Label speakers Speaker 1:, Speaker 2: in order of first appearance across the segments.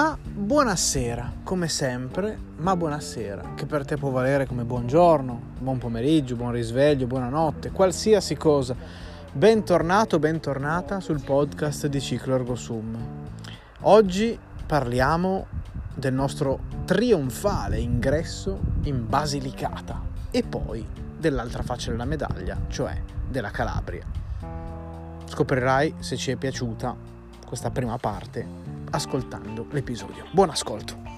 Speaker 1: Ma buonasera, come sempre, ma buonasera, che per te può valere come buongiorno, buon pomeriggio, buon risveglio, buonanotte, qualsiasi cosa. Bentornato, bentornata sul podcast di Ciclo Ergo Sum. Oggi parliamo del nostro trionfale ingresso in Basilicata e poi dell'altra faccia della medaglia, cioè della Calabria. Scoprirai se ci è piaciuta questa prima parte ascoltando l'episodio. Buon ascolto!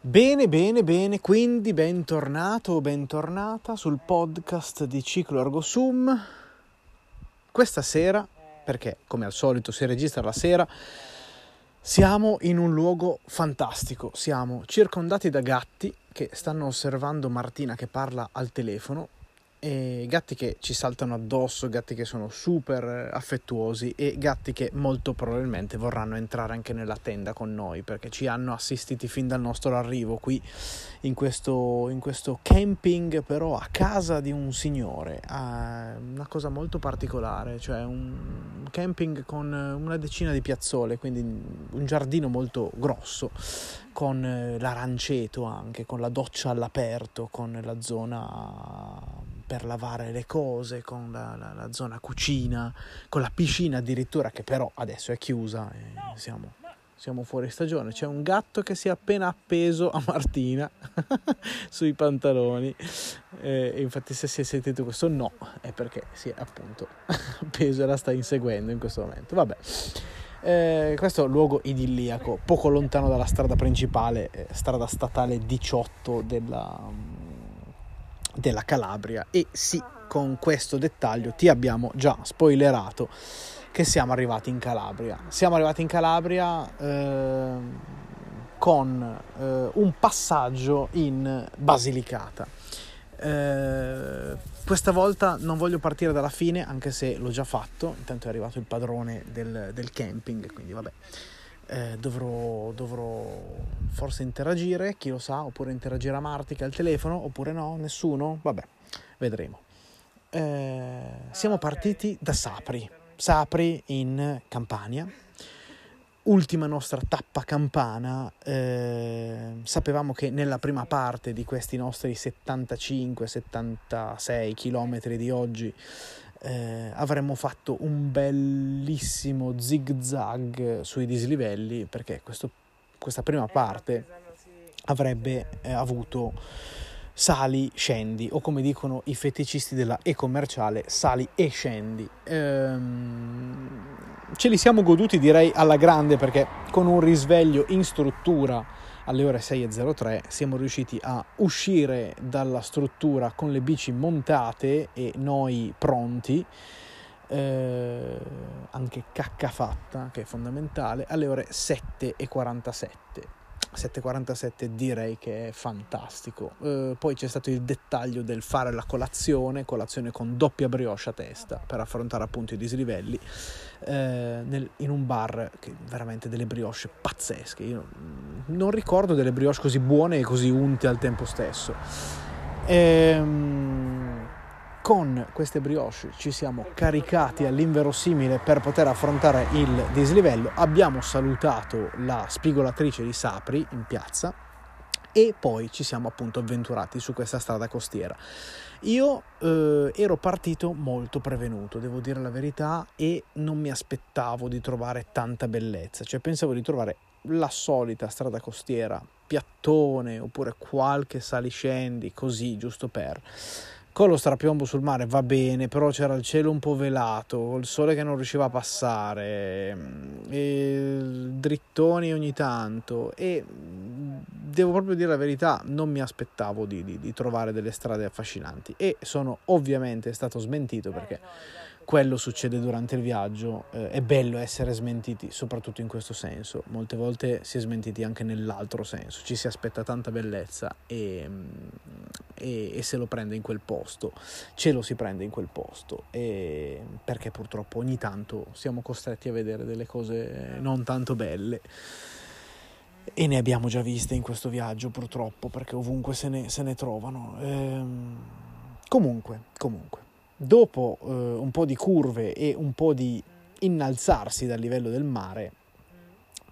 Speaker 1: Bene, bene, bene, quindi bentornato o bentornata sul podcast di Ciclo Ergo Sum. Questa sera, perché come al solito si registra la sera, siamo in un luogo fantastico, siamo circondati da gatti che stanno osservando Martina che parla al telefono e gatti che ci saltano addosso, gatti che sono super affettuosi e gatti che molto probabilmente vorranno entrare anche nella tenda con noi perché ci hanno assistiti fin dal nostro arrivo qui in questo, in questo camping però a casa di un signore, una cosa molto particolare, cioè un camping con una decina di piazzole, quindi un giardino molto grosso con l'aranceto anche, con la doccia all'aperto, con la zona per lavare le cose, con la, la, la, zona cucina, con la piscina addirittura che però adesso è chiusa siamo, siamo fuori stagione. C'è un gatto che si è appena appeso a Martina sui pantaloni e infatti se si è sentito questo no è perché si è appunto appeso e la sta inseguendo in questo momento. Vabbè. Eh, questo luogo idilliaco, poco lontano dalla strada principale, eh, strada statale 18 della, della Calabria e sì, con questo dettaglio ti abbiamo già spoilerato che siamo arrivati in Calabria. Siamo arrivati in Calabria eh, con eh, un passaggio in Basilicata. Eh, questa volta non voglio partire dalla fine, anche se l'ho già fatto. Intanto è arrivato il padrone del, del camping, quindi vabbè eh, dovrò, dovrò, forse interagire, chi lo sa, oppure interagirà Martica al telefono, oppure no, nessuno, vabbè, vedremo. Eh, siamo partiti da Sapri, Sapri in Campania, ultima nostra tappa campana, eh, sapevamo che nella prima parte di questi nostri 75-76 chilometri di oggi eh, avremmo fatto un bellissimo zig zag sui dislivelli perché questo, questa prima parte avrebbe eh, avuto sali scendi o come dicono i feticisti della e-commerciale sali e scendi. Ehm, ce li siamo goduti direi alla grande perché con un risveglio in struttura alle ore 6.03 siamo riusciti a uscire dalla struttura con le bici montate e noi pronti, eh, anche cacca fatta, che è fondamentale, alle ore 7.47. 7.47 direi che è fantastico. Eh, poi c'è stato il dettaglio del fare la colazione, colazione con doppia brioche a testa per affrontare appunto i dislivelli eh, nel, in un bar che veramente delle brioche pazzesche. Io non ricordo delle brioche così buone e così unte al tempo stesso. Ehm, con queste brioche ci siamo caricati all'inverosimile per poter affrontare il dislivello. Abbiamo salutato la spigolatrice di Sapri in piazza e poi ci siamo appunto avventurati su questa strada costiera. Io eh, ero partito molto prevenuto, devo dire la verità, e non mi aspettavo di trovare tanta bellezza, cioè pensavo di trovare la solita strada costiera, piattone oppure qualche saliscendi, così giusto per con lo strapiombo sul mare va bene, però c'era il cielo un po' velato, il sole che non riusciva a passare, e drittoni ogni tanto e devo proprio dire la verità, non mi aspettavo di, di, di trovare delle strade affascinanti e sono ovviamente stato smentito perché quello succede durante il viaggio, eh, è bello essere smentiti, soprattutto in questo senso, molte volte si è smentiti anche nell'altro senso, ci si aspetta tanta bellezza e, e, e se lo prende in quel posto, ce lo si prende in quel posto, e, perché purtroppo ogni tanto siamo costretti a vedere delle cose non tanto belle e ne abbiamo già viste in questo viaggio purtroppo perché ovunque se ne, se ne trovano. Ehm, comunque, comunque, dopo eh, un po' di curve e un po' di innalzarsi dal livello del mare,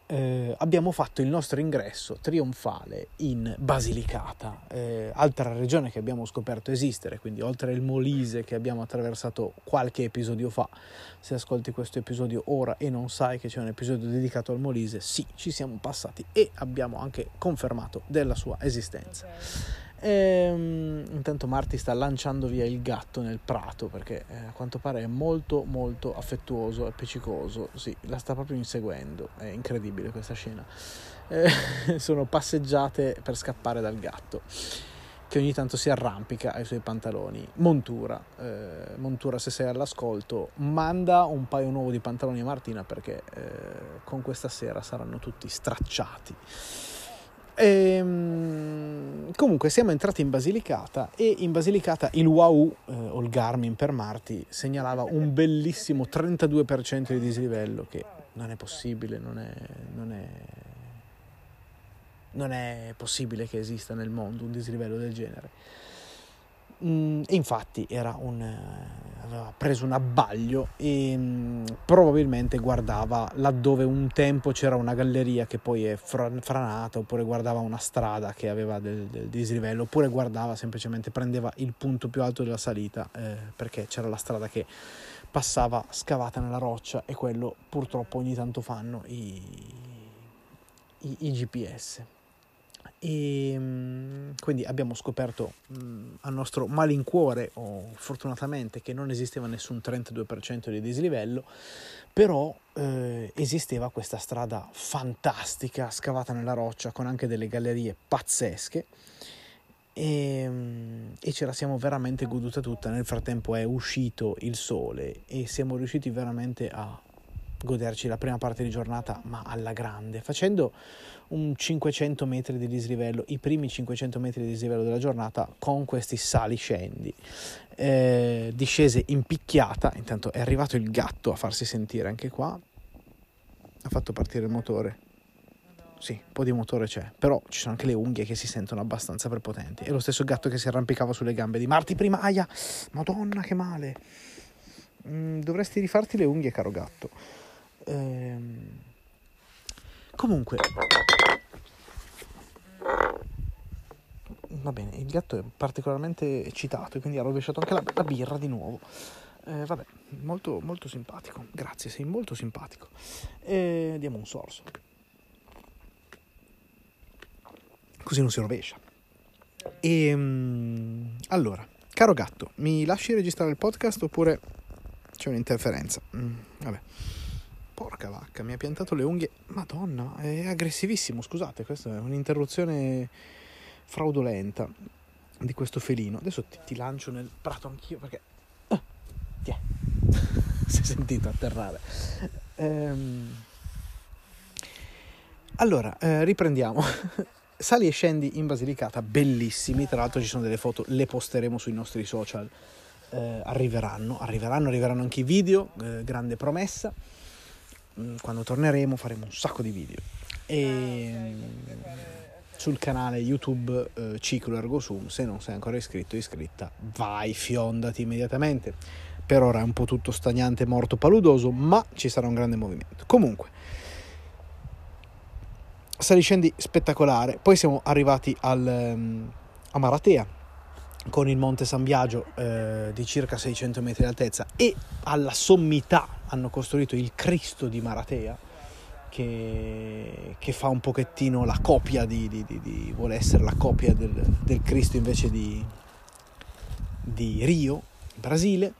Speaker 1: eh, abbiamo fatto il nostro ingresso trionfale in Basilicata, eh, altra regione che abbiamo scoperto esistere, quindi oltre il Molise che abbiamo attraversato qualche episodio fa, se ascolti questo episodio ora e non sai che c'è un episodio dedicato al Molise, sì, ci siamo passati e abbiamo anche confermato della sua esistenza. E, um, intanto Marti sta lanciando via il gatto nel prato perché eh, a quanto pare è molto molto affettuoso e appiccicoso. Sì, la sta proprio inseguendo. È incredibile questa scena. Eh, sono passeggiate per scappare dal gatto che ogni tanto si arrampica ai suoi pantaloni. Montura, eh, Montura se sei all'ascolto, manda un paio nuovo di pantaloni a Martina perché eh, con questa sera saranno tutti stracciati. Ehm, comunque siamo entrati in Basilicata e in Basilicata il WAU eh, o il Garmin per Marti segnalava un bellissimo 32% di dislivello che non è possibile, non è, non è, non è possibile che esista nel mondo un dislivello del genere. Mm, e infatti un, eh, aveva preso un abbaglio e mm, probabilmente guardava laddove un tempo c'era una galleria che poi è franata, oppure guardava una strada che aveva del, del dislivello, oppure guardava semplicemente, prendeva il punto più alto della salita eh, perché c'era la strada che passava scavata nella roccia e quello purtroppo ogni tanto fanno i, i, i GPS. E mm, quindi abbiamo scoperto mm, al nostro malincuore, o fortunatamente, che non esisteva nessun 32% di dislivello, però eh, esisteva questa strada fantastica scavata nella roccia con anche delle gallerie pazzesche e, mm, e, ce la siamo veramente goduta tutta. Nel frattempo è uscito il sole e siamo riusciti veramente a goderci la prima parte di giornata, ma alla grande, facendo un 500 metri di dislivello, i primi 500 metri di dislivello della giornata con questi sali scendi. Eh, discese in picchiata, intanto è arrivato il gatto a farsi sentire anche qua, ha fatto partire il motore. Sì, un po' di motore c'è, però ci sono anche le unghie che si sentono abbastanza prepotenti. È lo stesso gatto che si arrampicava sulle gambe di Marti prima. Aia, madonna che male. Mm, dovresti rifarti le unghie, caro gatto. Ehm... Comunque, va bene, il gatto è particolarmente eccitato, quindi ha rovesciato anche la, la birra di nuovo. Eh, vabbè, molto, molto simpatico, grazie, sei molto simpatico. E diamo un sorso. Così non si rovescia. E ehm, allora, caro gatto, mi lasci registrare il podcast oppure c'è un'interferenza? Mm, vabbè. Porca vacca, mi ha piantato le unghie. Madonna, è aggressivissimo, scusate, questa è un'interruzione fraudolenta di questo felino. Adesso ti, ti lancio nel prato anch'io perché... Ah, ti si è sentito atterrare. Ehm... Allora, eh, riprendiamo. Sali e scendi in Basilicata, bellissimi, tra l'altro ci sono delle foto, le posteremo sui nostri social, eh, arriveranno, arriveranno, arriveranno anche i video, eh, grande promessa, quando torneremo faremo un sacco di video. E sul canale YouTube eh, Ciclo Ergo Sum. Se non sei ancora iscritto iscritta, vai, fiondati immediatamente. Per ora è un po' tutto stagnante, morto, paludoso, ma ci sarà un grande movimento. Comunque, saliscendi spettacolare. Poi siamo arrivati al, um, a Maratea con il Monte San Biagio eh, di circa 600 metri di altezza e alla sommità hanno costruito il Cristo di Maratea che, che fa un pochettino la copia di, di, di, di vuole essere la copia del, del Cristo invece di, Rio, Brasile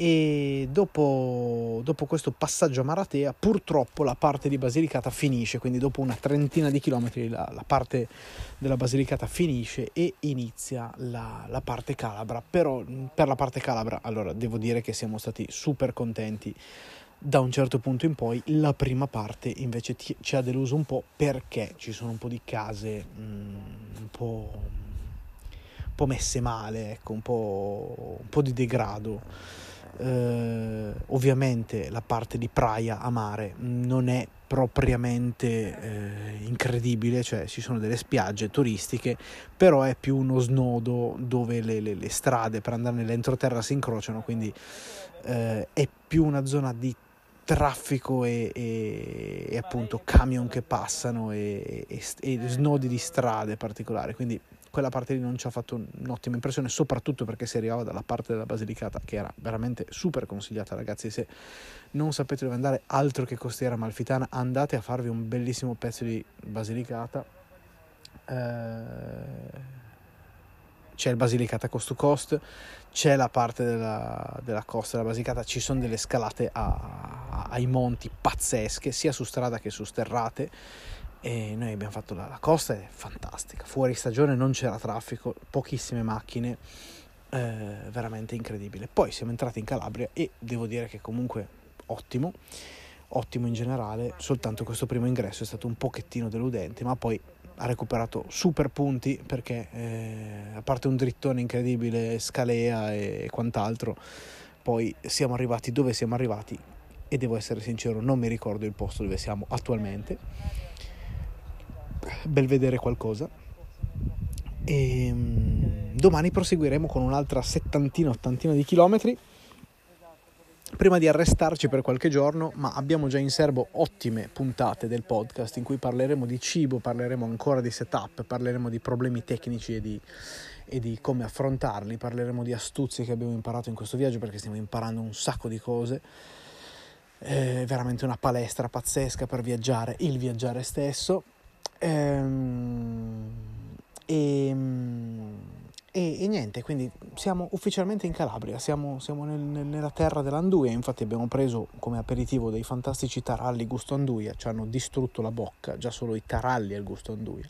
Speaker 1: e dopo, dopo, questo passaggio a Maratea purtroppo la parte di Basilicata finisce, quindi dopo una trentina di chilometri la, la parte della Basilicata finisce e inizia la, la, parte calabra, però per la parte calabra allora devo dire che siamo stati super contenti da un certo punto in poi la prima parte invece ti, ci ha deluso un po' perché ci sono un po' di case mm, un, po', un po' messe male, ecco, un po', un po' di degrado. Eh, ovviamente la parte di Praia a mare non è propriamente eh, incredibile, cioè ci sono delle spiagge turistiche, però è più uno snodo dove le, le, le strade per andare nell'entroterra si incrociano, quindi eh, è più una zona di traffico e, e, e appunto camion che passano e, e, snodi di strade particolari, quindi quella parte lì non ci ha fatto un'ottima impressione, soprattutto perché si arrivava dalla parte della Basilicata, che era veramente super consigliata, ragazzi. Se non sapete dove andare, altro che costiera malfitana, andate a farvi un bellissimo pezzo di Basilicata. Eh, c'è il Basilicata Coast to Coast, c'è la parte della, della costa della Basilicata, ci sono delle scalate a, a, ai monti pazzesche, sia su strada che su sterrate e noi abbiamo fatto la, la costa, è fantastica, fuori stagione non c'era traffico, pochissime macchine, eh, veramente incredibile. Poi siamo entrati in Calabria e devo dire che comunque ottimo, ottimo in generale, soltanto questo primo ingresso è stato un pochettino deludente, ma poi ha recuperato super punti perché eh, a parte un drittone incredibile, scalea e quant'altro, poi siamo arrivati dove siamo arrivati e devo essere sincero, non mi ricordo il posto dove siamo attualmente bel vedere qualcosa. E um, domani proseguiremo con un'altra settantina, ottantina di chilometri. Prima di arrestarci per qualche giorno, ma abbiamo già in serbo ottime puntate del podcast in cui parleremo di cibo, parleremo ancora di setup, parleremo di problemi tecnici e di, e di come affrontarli, parleremo di astuzie che abbiamo imparato in questo viaggio perché stiamo imparando un sacco di cose. È veramente una palestra pazzesca per viaggiare, il viaggiare stesso Ehm, e, e, niente, quindi siamo ufficialmente in Calabria, siamo, siamo nel, nella terra dell'anduia, infatti abbiamo preso come aperitivo dei fantastici taralli gusto anduia, ci hanno distrutto la bocca, già solo i taralli al gusto anduia.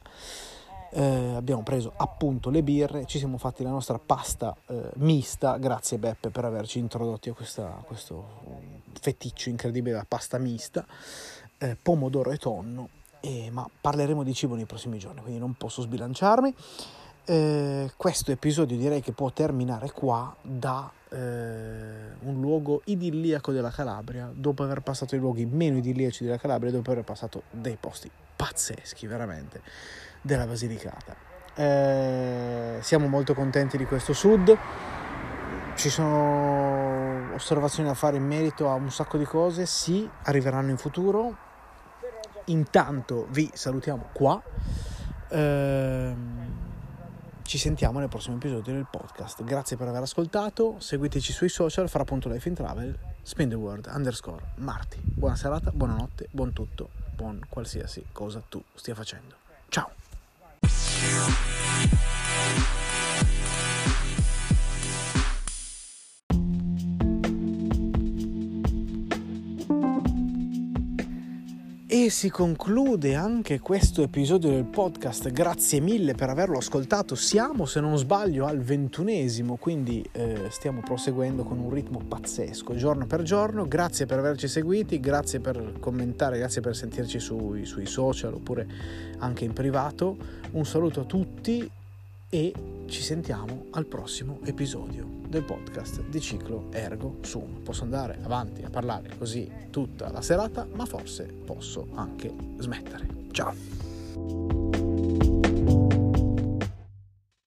Speaker 1: Eh, abbiamo preso appunto le birre, ci siamo fatti la nostra pasta eh, mista, grazie Beppe per averci introdotti a, questa, a questo feticcio incredibile della pasta mista, eh, pomodoro e tonno eh, ma parleremo di cibo nei prossimi giorni, quindi non posso sbilanciarmi. Eh, questo episodio direi che può terminare qua da eh, un luogo idilliaco della Calabria, dopo aver passato i luoghi meno idilliaci della Calabria, dopo aver passato dei posti pazzeschi veramente della Basilicata. Eh, siamo molto contenti di questo sud. Ci sono osservazioni da fare in merito a un sacco di cose, sì, arriveranno in futuro, Intanto vi salutiamo qua. Ehm, ci sentiamo nel prossimo episodio del podcast. Grazie per aver ascoltato. Seguiteci sui social, fra.life in travel, spin the word underscore Marti. Buona serata, buonanotte, buon tutto, buon qualsiasi cosa tu stia facendo. Ciao! Si conclude anche questo episodio del podcast, grazie mille per averlo ascoltato, siamo se non sbaglio al ventunesimo, quindi eh, stiamo proseguendo con un ritmo pazzesco, giorno per giorno, grazie per averci seguiti, grazie per commentare, grazie per sentirci sui, sui social oppure anche in privato, un saluto a tutti e ci sentiamo al prossimo episodio del podcast di ciclo Ergo Sum. Posso andare avanti a parlare così tutta la serata, ma forse posso anche smettere. Ciao!